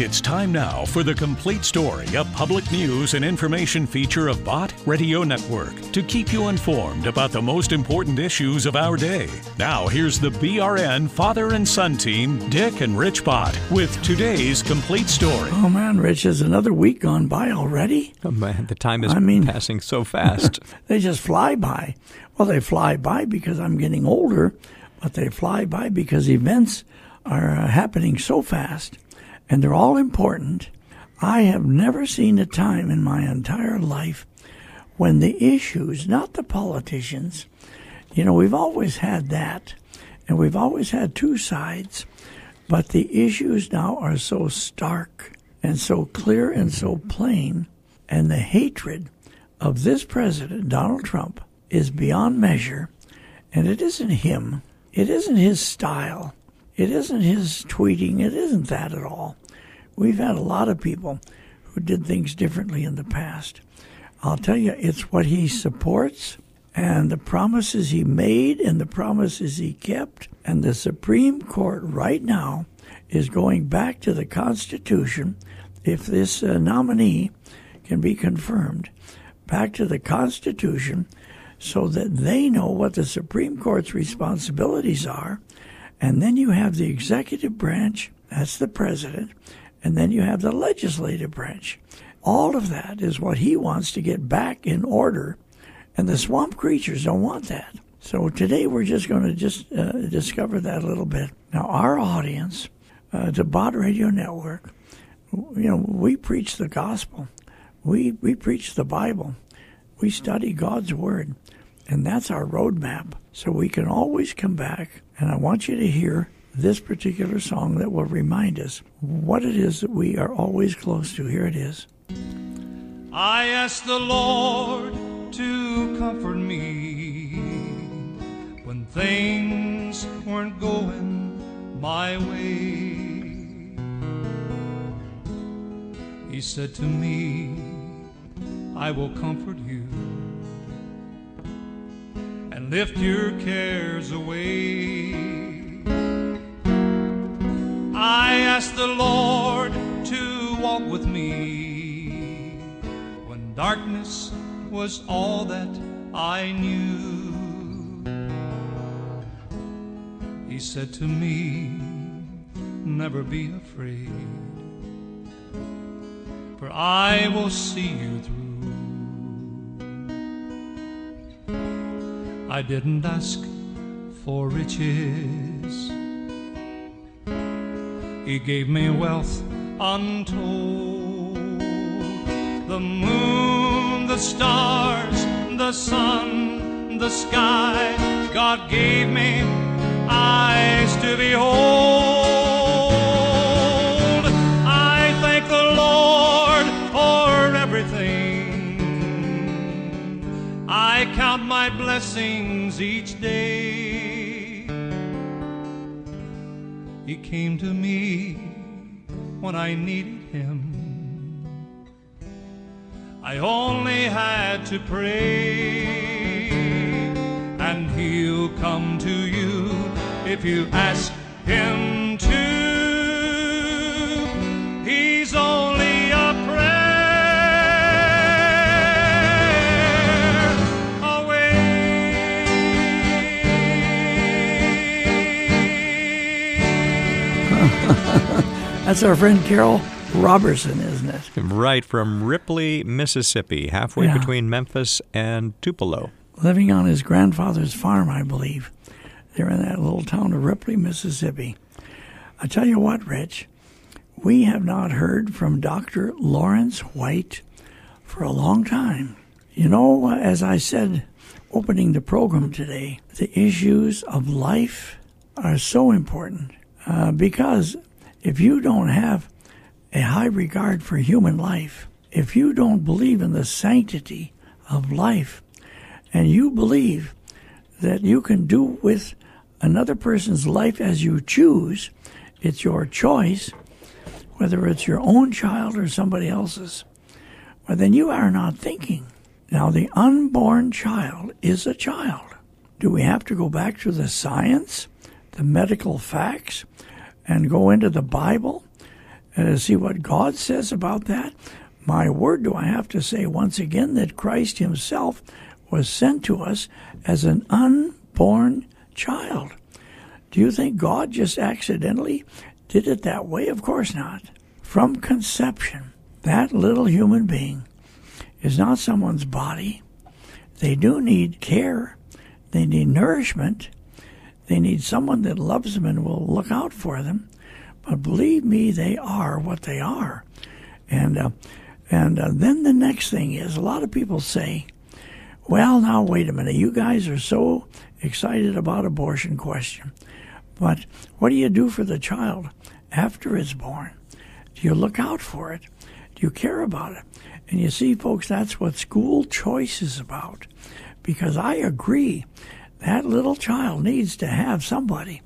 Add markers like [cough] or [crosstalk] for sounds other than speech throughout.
It's time now for the complete story, a public news and information feature of Bott Radio Network to keep you informed about the most important issues of our day. Now, here's the BRN father and son team, Dick and Rich Bott, with today's complete story. Oh man, Rich, has another week gone by already? Oh man, the time is I mean- passing so fast. [laughs] They just fly by. Well, they fly by because I'm getting older, but they fly by because events are uh, happening so fast and they're all important. I have never seen a time in my entire life when the issues, not the politicians, you know, we've always had that and we've always had two sides, but the issues now are so stark and so clear and so plain, and the hatred of this president, Donald Trump, is beyond measure. And it isn't him. It isn't his style. It isn't his tweeting. It isn't that at all. We've had a lot of people who did things differently in the past. I'll tell you, it's what he supports and the promises he made and the promises he kept. And the Supreme Court right now is going back to the Constitution if this uh, nominee can be confirmed back to the Constitution so that they know what the Supreme Court's responsibilities are. And then you have the executive branch, that's the president, and then you have the legislative branch. All of that is what he wants to get back in order, and the swamp creatures don't want that. So today we're just going to just uh, discover that a little bit. Now, our audience, uh, the Bott Radio Network, you know, we preach the gospel. We we preach the Bible. We study God's word, and that's our roadmap. So we can always come back. And I want you to hear this particular song that will remind us what it is that we are always close to. Here it is. I asked the Lord to comfort me when things weren't going my way. He said to me, I will comfort you and lift your cares away. I asked the Lord to walk with me when darkness was all that I knew. He said to me, Never be afraid, for I will see you through. I didn't ask for riches. He gave me wealth untold. The moon, the stars, the sun, the sky. God gave me eyes to behold. I thank the Lord for everything. I count my blessings each day. He came to me when I needed him. I only had to pray, and he'll come to you if you ask him That's our friend Carrol Roberson, isn't it? right from Ripley, Mississippi, halfway Yeah. between Memphis and Tupelo. Living on his grandfather's farm, I believe. They're in that little town of Ripley, Mississippi. I tell you what, Rich, we have not heard from Dr. Laurance White for a long time. You know, as I said opening the program today, the issues of life are so important uh, because if you don't have a high regard for human life, if you don't believe in the sanctity of life, and you believe that you can do with another person's life as you choose, it's your choice, whether it's your own child or somebody else's, well, then you are not thinking. Now, the unborn child is a child. Do we have to go back to the science, the medical facts, and go into the Bible and see what God says about that. My word, do I have to say once again that Christ Himself was sent to us as an unborn child. Do you think God just accidentally did it that way? Of course not. From conception, that little human being is not someone's body. They do need care, they need nourishment, they need someone that loves them and will look out for them. But believe me, they are what they are. And uh, and uh, then the next thing is a lot of people say, "Well, now wait a minute. You guys are so excited about abortion question, but what do you do for the child after it's born? Do you look out for it? Do you care about it?" And you see, folks, that's what school choice is about. Because I agree, that little child needs to have somebody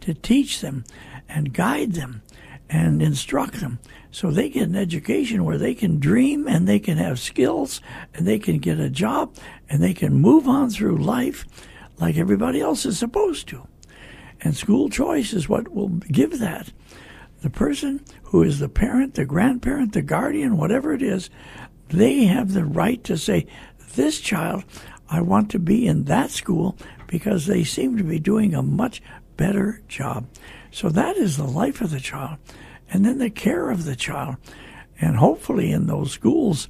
to teach them and guide them and instruct them so they get an education where they can dream and they can have skills and they can get a job and they can move on through life like everybody else is supposed to. And school choice is what will give that. The person who is the parent, the grandparent, the guardian, whatever it is, they have the right to say, This child, I want to be in that school because they seem to be doing a much better job. So that is the life of the child. And then the care of the child. And hopefully in those schools,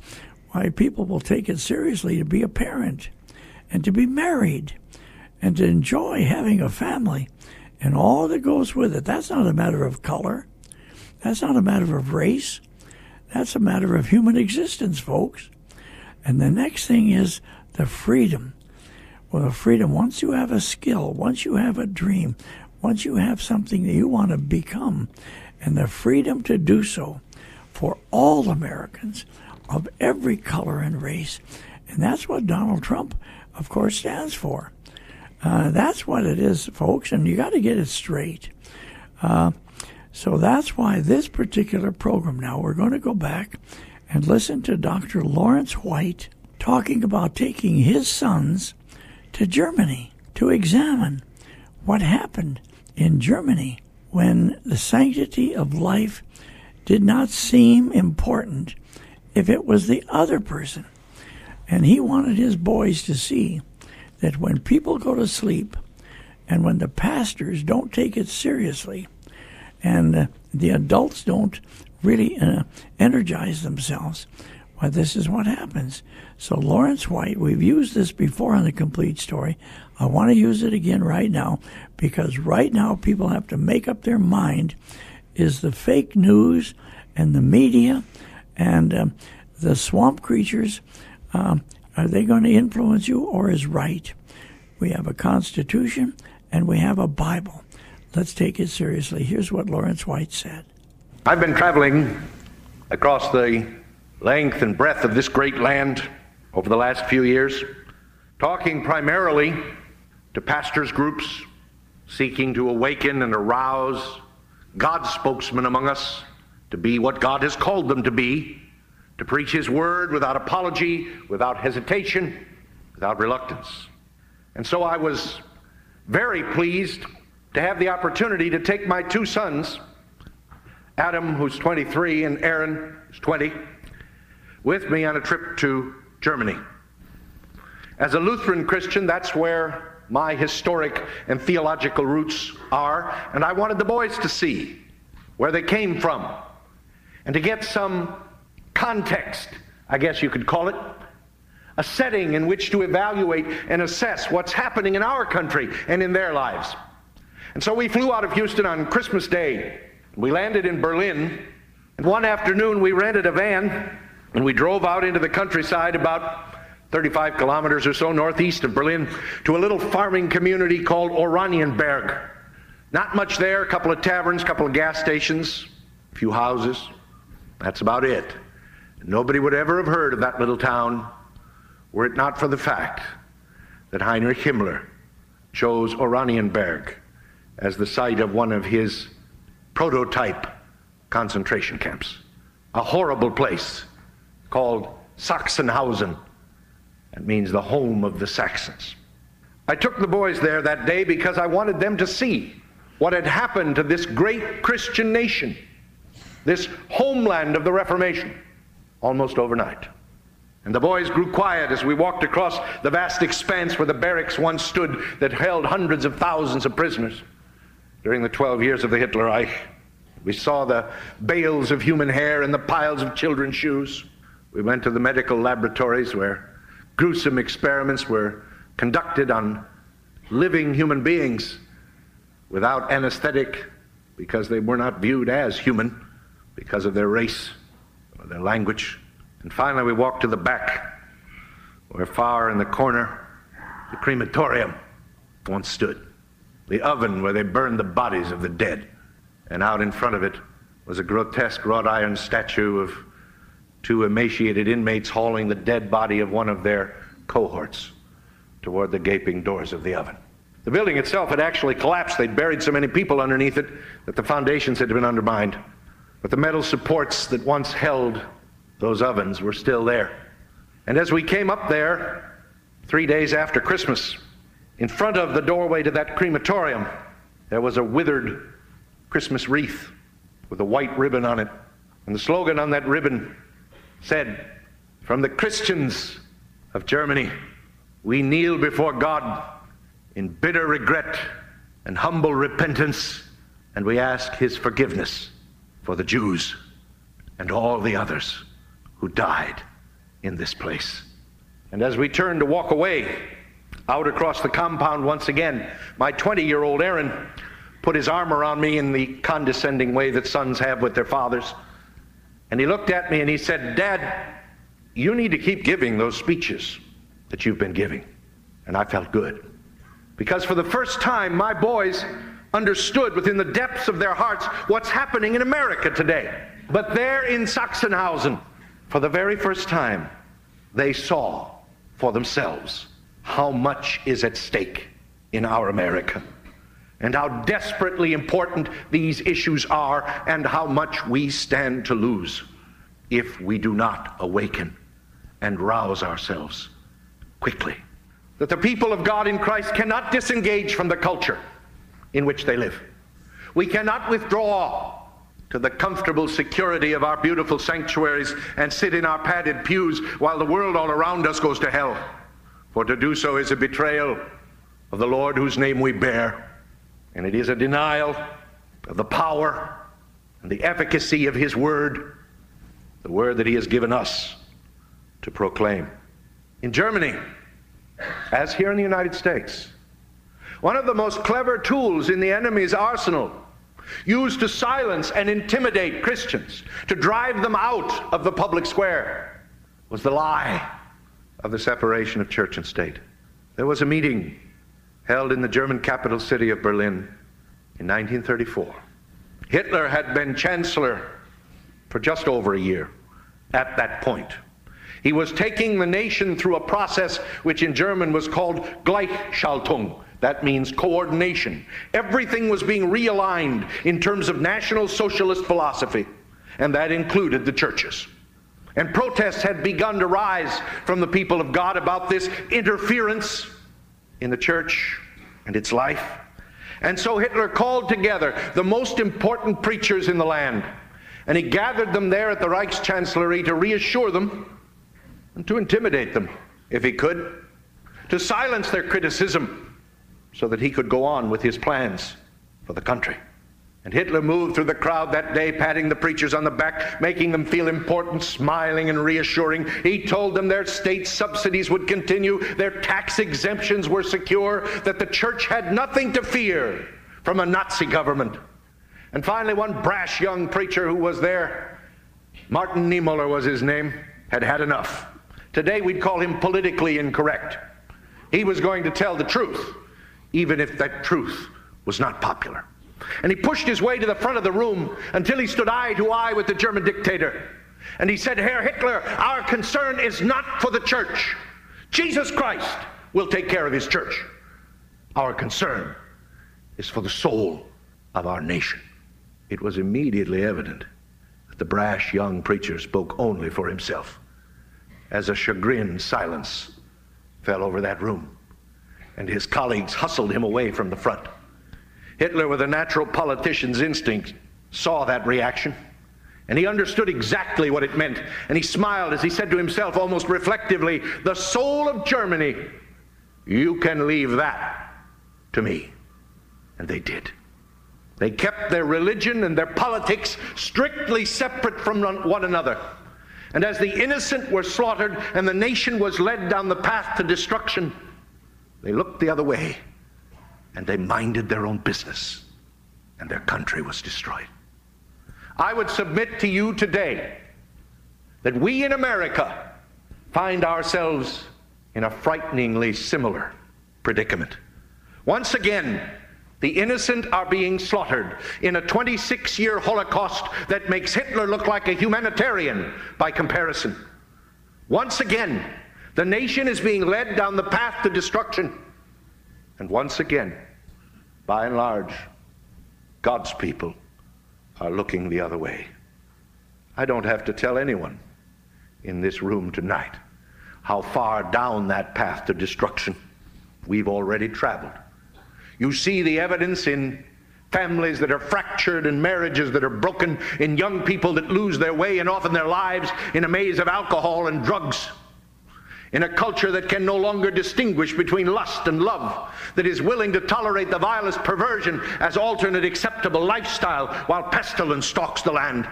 why people will take it seriously to be a parent and to be married and to enjoy having a family and all that goes with it. That's not a matter of color. That's not a matter of race. That's a matter of human existence, folks. And the next thing is the freedom. Well, freedom, once you have a skill, once you have a dream, once you have something that you want to become, and the freedom to do so for all Americans of every color and race. And that's what Donald Trump, of course, stands for. Uh, that's what it is, folks, and you got to get it straight. Uh, so that's why this particular program now, we're going to go back and listen to Dr. Laurance White talking about taking his sons to Germany to examine what happened in Germany when the sanctity of life did not seem important if it was the other person. And he wanted his boys to see that when people go to sleep and when the pastors don't take it seriously and the adults don't really uh, energize themselves, well, this is what happens. So, Laurance White, we've used this before on the complete story. I want to use it again right now because right now people have to make up their mind is the fake news and the media and um, the swamp creatures, um, are they going to influence you or is right? We have a Constitution and we have a Bible. Let's take it seriously. Here's what Laurance White said I've been traveling across the length and breadth of this great land over the last few years, talking primarily to pastors' groups seeking to awaken and arouse God's spokesmen among us to be what God has called them to be, to preach His word without apology, without hesitation, without reluctance. And so I was very pleased to have the opportunity to take my two sons, Adam, who's 23, and Aaron, who's 20, with me on a trip to Germany. As a Lutheran Christian, that's where my historic and theological roots are, and I wanted the boys to see where they came from and to get some context, I guess you could call it, a setting in which to evaluate and assess what's happening in our country and in their lives. And so we flew out of Houston on Christmas Day. We landed in Berlin, and one afternoon we rented a van and we drove out into the countryside about 35 kilometers or so northeast of Berlin to a little farming community called Oranienburg. Not much there, a couple of taverns, a couple of gas stations, a few houses. That's about it. Nobody would ever have heard of that little town were it not for the fact that Heinrich Himmler chose Oranienburg as the site of one of his prototype concentration camps. A horrible place called Sachsenhausen. That means the home of the Saxons. I took the boys there that day because I wanted them to see what had happened to this great Christian nation. this homeland of the Reformation, almost overnight. And the boys grew quiet as we walked across the vast expanse where the barracks once stood that held hundreds of thousands of prisoners. During the 12 years of the Hitler Reich, we saw the bales of human hair and the piles of children's shoes. We went to the medical laboratories where gruesome experiments were conducted on living human beings without anesthetic because they were not viewed as human because of their race or their language. And finally, we walked to the back where far in the corner the crematorium once stood, the oven where they burned the bodies of the dead. And out in front of it was a grotesque wrought iron statue of two emaciated inmates hauling the dead body of one of their cohorts toward the gaping doors of the oven. The building itself had actually collapsed. They'd buried so many people underneath it that the foundations had been undermined. But the metal supports that once held those ovens were still there. And as we came up there, three days after Christmas, in front of the doorway to that crematorium, there was a withered Christmas wreath with a white ribbon on it. And the slogan on that ribbon said, From the Christians of Germany, we kneel before God in bitter regret and humble repentance, and we ask his forgiveness for the Jews and all the others who died in this place. And as we turned to walk away out across the compound once again, my 20 year old Aaron put his arm around me in the condescending way that sons have with their fathers. And he looked at me and he said, Dad, you need to keep giving those speeches that you've been giving. And I felt good. Because for the first time, my boys understood within the depths of their hearts what's happening in America today. But there in Sachsenhausen, for the very first time, they saw for themselves how much is at stake in our America and how desperately important these issues are and how much we stand to lose if we do not awaken and rouse ourselves quickly that the people of God in Christ cannot disengage from the culture in which they live. We cannot withdraw to the comfortable security of our beautiful sanctuaries and sit in our padded pews while the world all around us goes to hell. For to do so is a betrayal of the Lord whose name we bear, and it is a denial of the power and the efficacy of His word, the word that He has given us to proclaim. In Germany, as here in the United States. One of the most clever tools in the enemy's arsenal, used to silence and intimidate Christians, to drive them out of the public square, was the lie of the separation of church and state. There was a meeting held in the German capital city of Berlin in 1934. Hitler had been chancellor for just over a year at that point. He was taking the nation through a process which in German was called Gleichschaltung. That means coordination. Everything was being realigned in terms of National Socialist philosophy, and that included the churches. And protests had begun to rise from the people of God about this interference in the church and its life. And so Hitler called together the most important preachers in the land, and he gathered them there at the Reichschancellery to reassure them and to intimidate them, if he could, to silence their criticism so that he could go on with his plans for the country. And Hitler moved through the crowd that day, patting the preachers on the back, making them feel important, smiling and reassuring. He told them their state subsidies would continue, their tax exemptions were secure, that the church had nothing to fear from a Nazi government. And finally, one brash young preacher who was there, Martin Niemöller was his name, had had enough. Today we'd call him politically incorrect. He was going to tell the truth, even if that truth was not popular. And he pushed his way to the front of the room until he stood eye to eye with the German dictator. And he said, Herr Hitler, our concern is not for the church. Jesus Christ will take care of his church. Our concern is for the soul of our nation. It was immediately evident that the brash young preacher spoke only for himself as a chagrined silence fell over that room, and his colleagues hustled him away from the front. Hitler, with a natural politician's instinct, saw that reaction. And he understood exactly what it meant. And he smiled as he said to himself, almost reflectively, The soul of Germany, you can leave that to me. And they did. They kept their religion and their politics strictly separate from one another. And as the innocent were slaughtered and the nation was led down the path to destruction, they looked the other way and they minded their own business, and their country was destroyed. I would submit to you today that we in America find ourselves in a frighteningly similar predicament. Once again, the innocent are being slaughtered in a 26 year Holocaust that makes Hitler look like a humanitarian by comparison. Once again, the nation is being led down the path to destruction. And once again, by and large, God's people are looking the other way. I don't have to tell anyone in this room tonight how far down that path to destruction we've already traveled. You see the evidence in families that are fractured and marriages that are broken, in young people that lose their way and often their lives in a maze of alcohol and drugs in a culture that can no longer distinguish between lust and love, that is willing to tolerate the vilest perversion as alternate acceptable lifestyle while pestilence stalks the land,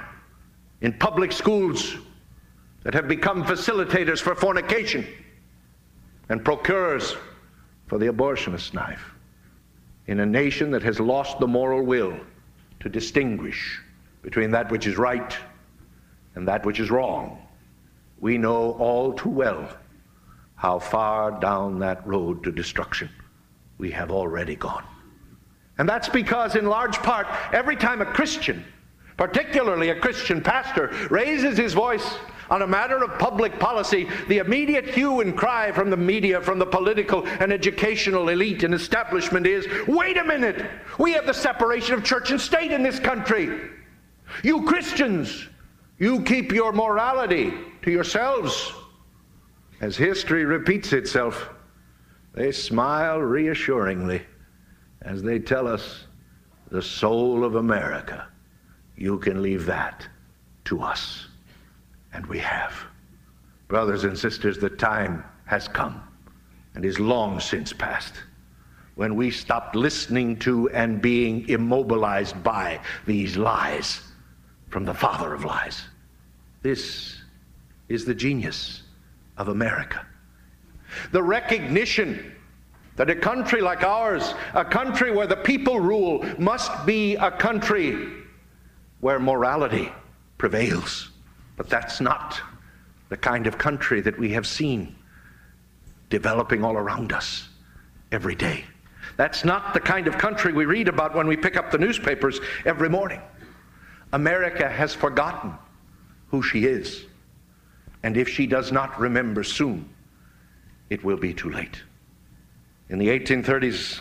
in public schools that have become facilitators for fornication and procurers for the abortionist knife, in a nation that has lost the moral will to distinguish between that which is right and that which is wrong. We know all too well how far down that road to destruction we have already gone. And that's because, in large part, every time a Christian, particularly a Christian pastor, raises his voice on a matter of public policy, the immediate hue and cry from the media, from the political and educational elite and establishment is wait a minute, we have the separation of church and state in this country. You Christians, you keep your morality to yourselves. As history repeats itself, they smile reassuringly as they tell us the soul of America. You can leave that to us. And we have. Brothers and sisters, the time has come and is long since past when we stopped listening to and being immobilized by these lies from the father of lies. This is the genius of America. The recognition that a country like ours, a country where the people rule, must be a country where morality prevails. But that's not the kind of country that we have seen developing all around us every day. That's not the kind of country we read about when we pick up the newspapers every morning. America has forgotten who she is. And if she does not remember soon, it will be too late. In the 1830s,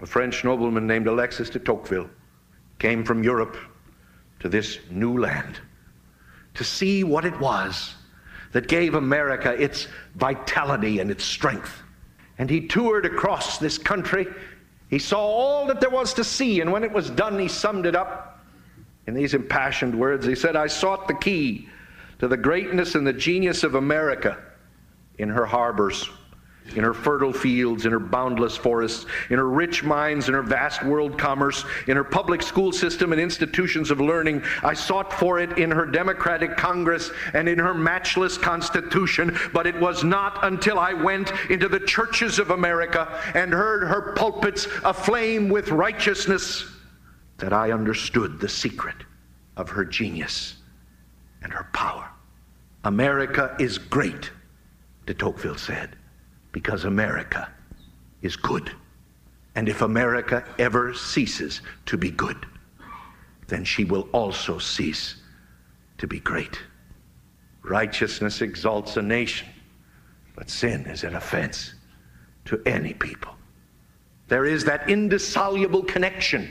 a French nobleman named Alexis de Tocqueville came from Europe to this new land to see what it was that gave America its vitality and its strength. And he toured across this country. He saw all that there was to see, and when it was done, he summed it up in these impassioned words. He said, I sought the key to the greatness and the genius of America in her harbors, in her fertile fields, in her boundless forests, in her rich mines, in her vast world commerce, in her public school system and institutions of learning. I sought for it in her democratic Congress and in her matchless Constitution, but it was not until I went into the churches of America and heard her pulpits aflame with righteousness that I understood the secret of her genius and her power. America is great, de Tocqueville said, because America is good. And if America ever ceases to be good, then she will also cease to be great. Righteousness exalts a nation, but sin is an offense to any people. There is that indissoluble connection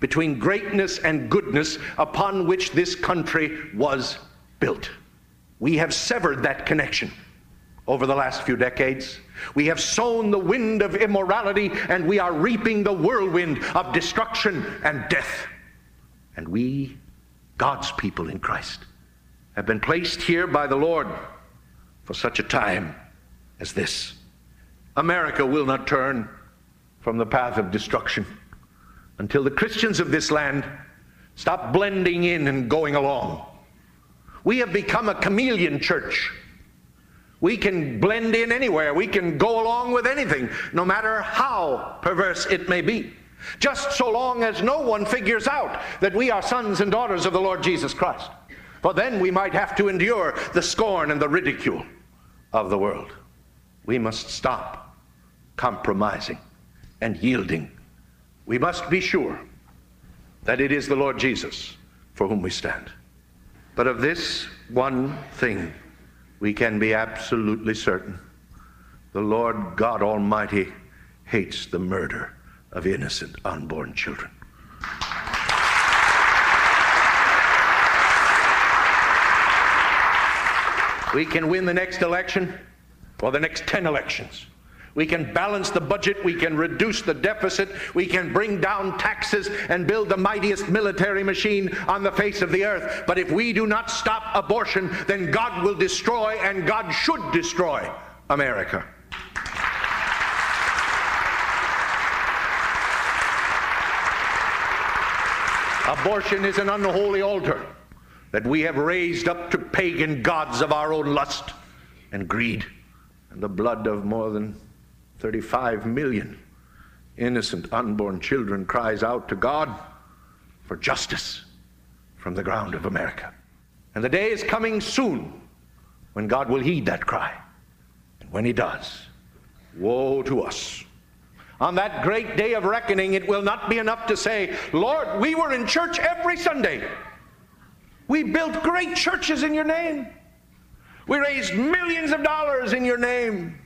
between greatness and goodness upon which this country was built. We have severed that connection over the last few decades. We have sown the wind of immorality and we are reaping the whirlwind of destruction and death. And we God's people in Christ, have been placed here by the Lord for such a time as this. America will not turn from the path of destruction until the Christians of this land stop blending in and going along. We have become a chameleon church. We can blend in anywhere. We can go along with anything, no matter how perverse it may be. Just so long as no one figures out that we are sons and daughters of the Lord Jesus Christ. For then we might have to endure the scorn and the ridicule of the world. We must stop compromising and yielding. We must be sure that it is the Lord Jesus for whom we stand. But of this one thing we can be absolutely certain the Lord God Almighty hates the murder of innocent unborn children. We can win the next election or the next 10 elections. We can balance the budget. We can reduce the deficit. We can bring down taxes and build the mightiest military machine on the face of the earth. But if we do not stop abortion, then God will destroy, and God should destroy America. Abortion is an unholy altar that we have raised up to pagan gods of our own lust and greed and the blood of more than 35 million innocent unborn children cries out to God for justice from the ground of America. And the day is coming soon when God will heed that cry. And when he does, woe to us on that great day of reckoning, it will not be enough to say, Lord, we were in church every Sunday. We built great churches in your name. We raised millions of dollars in your name.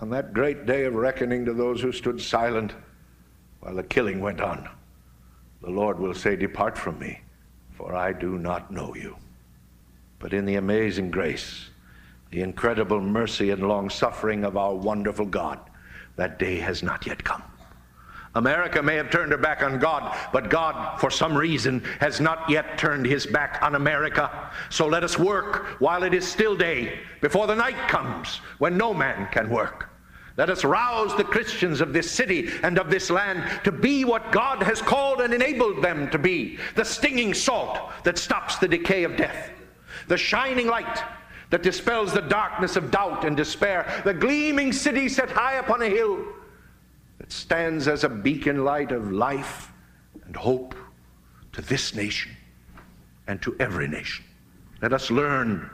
On that great day of reckoning to those who stood silent while the killing went on, the Lord will say, Depart from me, for I do not know you. But in the amazing grace, the incredible mercy and long suffering of our wonderful God, that day has not yet come. America may have turned her back on God, but God, for some reason, has not yet turned his back on America. So let us work while it is still day, before the night comes, when no man can work. Let us rouse the Christians of this city and of this land to be what God has called and enabled them to be the stinging salt that stops the decay of death, the shining light that dispels the darkness of doubt and despair, the gleaming city set high upon a hill that stands as a beacon light of life and hope to this nation and to every nation. Let us learn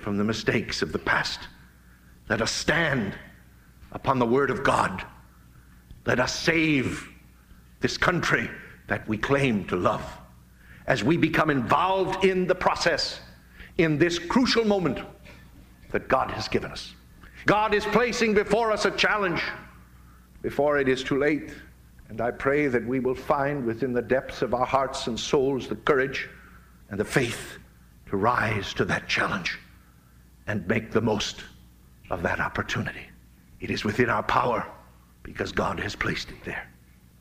from the mistakes of the past. Let us stand upon the Word of God. Let us save this country that we claim to love as we become involved in the process in this crucial moment that God has given us. God is placing before us a challenge before it is too late. And I pray that we will find within the depths of our hearts and souls the courage and the faith to rise to that challenge and make the most of that opportunity. It is within our power because God has placed it there.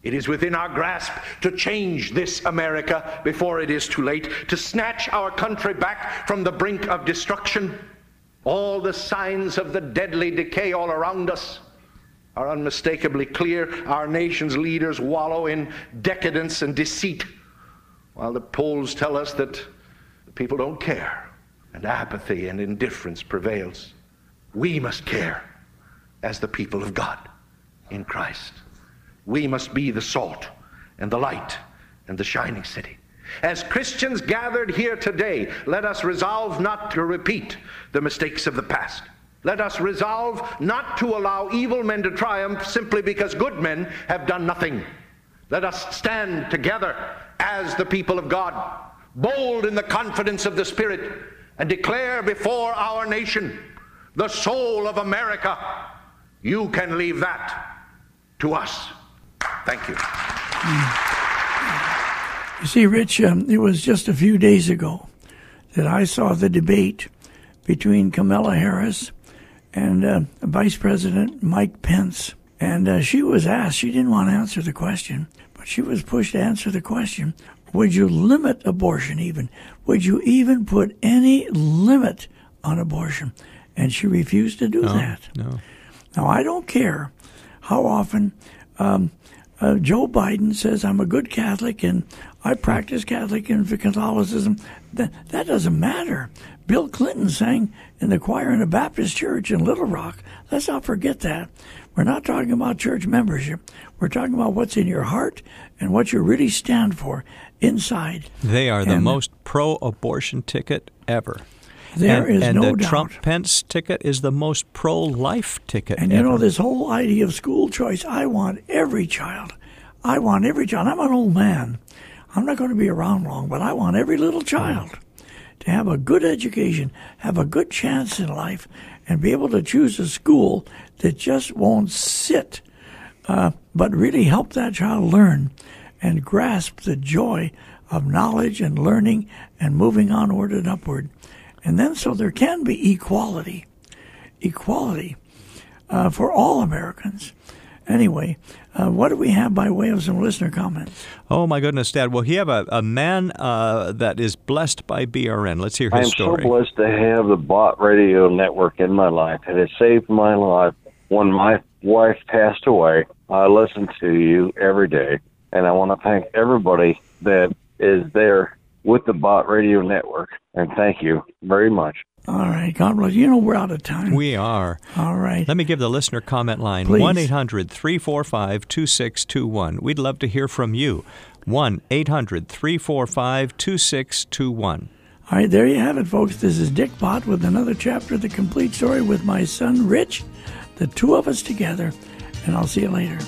It is within our grasp to change this America before it is too late, to snatch our country back from the brink of destruction. All the signs of the deadly decay all around us are unmistakably clear. Our nation's leaders wallow in decadence and deceit, while the polls tell us that people don't care and apathy and indifference prevails. We must care as the people of God in Christ. We must be the salt and the light and the shining city. As Christians gathered here today, let us resolve not to repeat the mistakes of the past. Let us resolve not to allow evil men to triumph simply because good men have done nothing. Let us stand together as the people of God, bold in the confidence of the Spirit, and declare before our nation, the soul of America, you can leave that to us. Thank you. You see, Rich, um, it was just a few days ago that I saw the debate between Kamala Harris and uh, Vice President Mike Pence. And uh, she was asked, she didn't want to answer the question, but she was pushed to answer the question Would you limit abortion even? Would you even put any limit on abortion? And she refused to do that. No. Now, I don't care how often um, uh, Joe Biden says I'm a good Catholic and I practice Catholic and Catholicism. That, that doesn't matter. Bill Clinton sang in the choir in a Baptist church in Little Rock. Let's not forget that. We're not talking about church membership. We're talking about what's in your heart and what you really stand for inside. They are the And- most pro abortion ticket ever. There and, is and no the doubt. Trump Pence ticket is the most pro life ticket And you ever. know, this whole idea of school choice, I want every child. I want every child. I'm an old man. I'm not going to be around long, but I want every little child to have a good education, have a good chance in life, and be able to choose a school that just won't sit, uh, but really help that child learn and grasp the joy of knowledge and learning and moving onward and upward. And then so there can be equality equality uh, for all Americans. Anyway, uh, what do we have by way of some listener comments? Oh my goodness, Dad! Well, you have a, a man uh, that is blessed by BRN. Let's hear his I his am story. so blessed to have the Bott Radio Network in my life. It has saved my life. When my wife passed away, I listened to you every day, and I want to thank everybody that is there with the Bott Radio Network. And thank you very much. All right, God bless. You know we're out of time. We are. All right. Let me give the listener comment line 1 800 345 2621. We'd love to hear from you. 1 800 345 2621. All right, there you have it, folks. This is Dick Bott with another chapter of the complete story with my son Rich, the two of us together, and I'll see you later.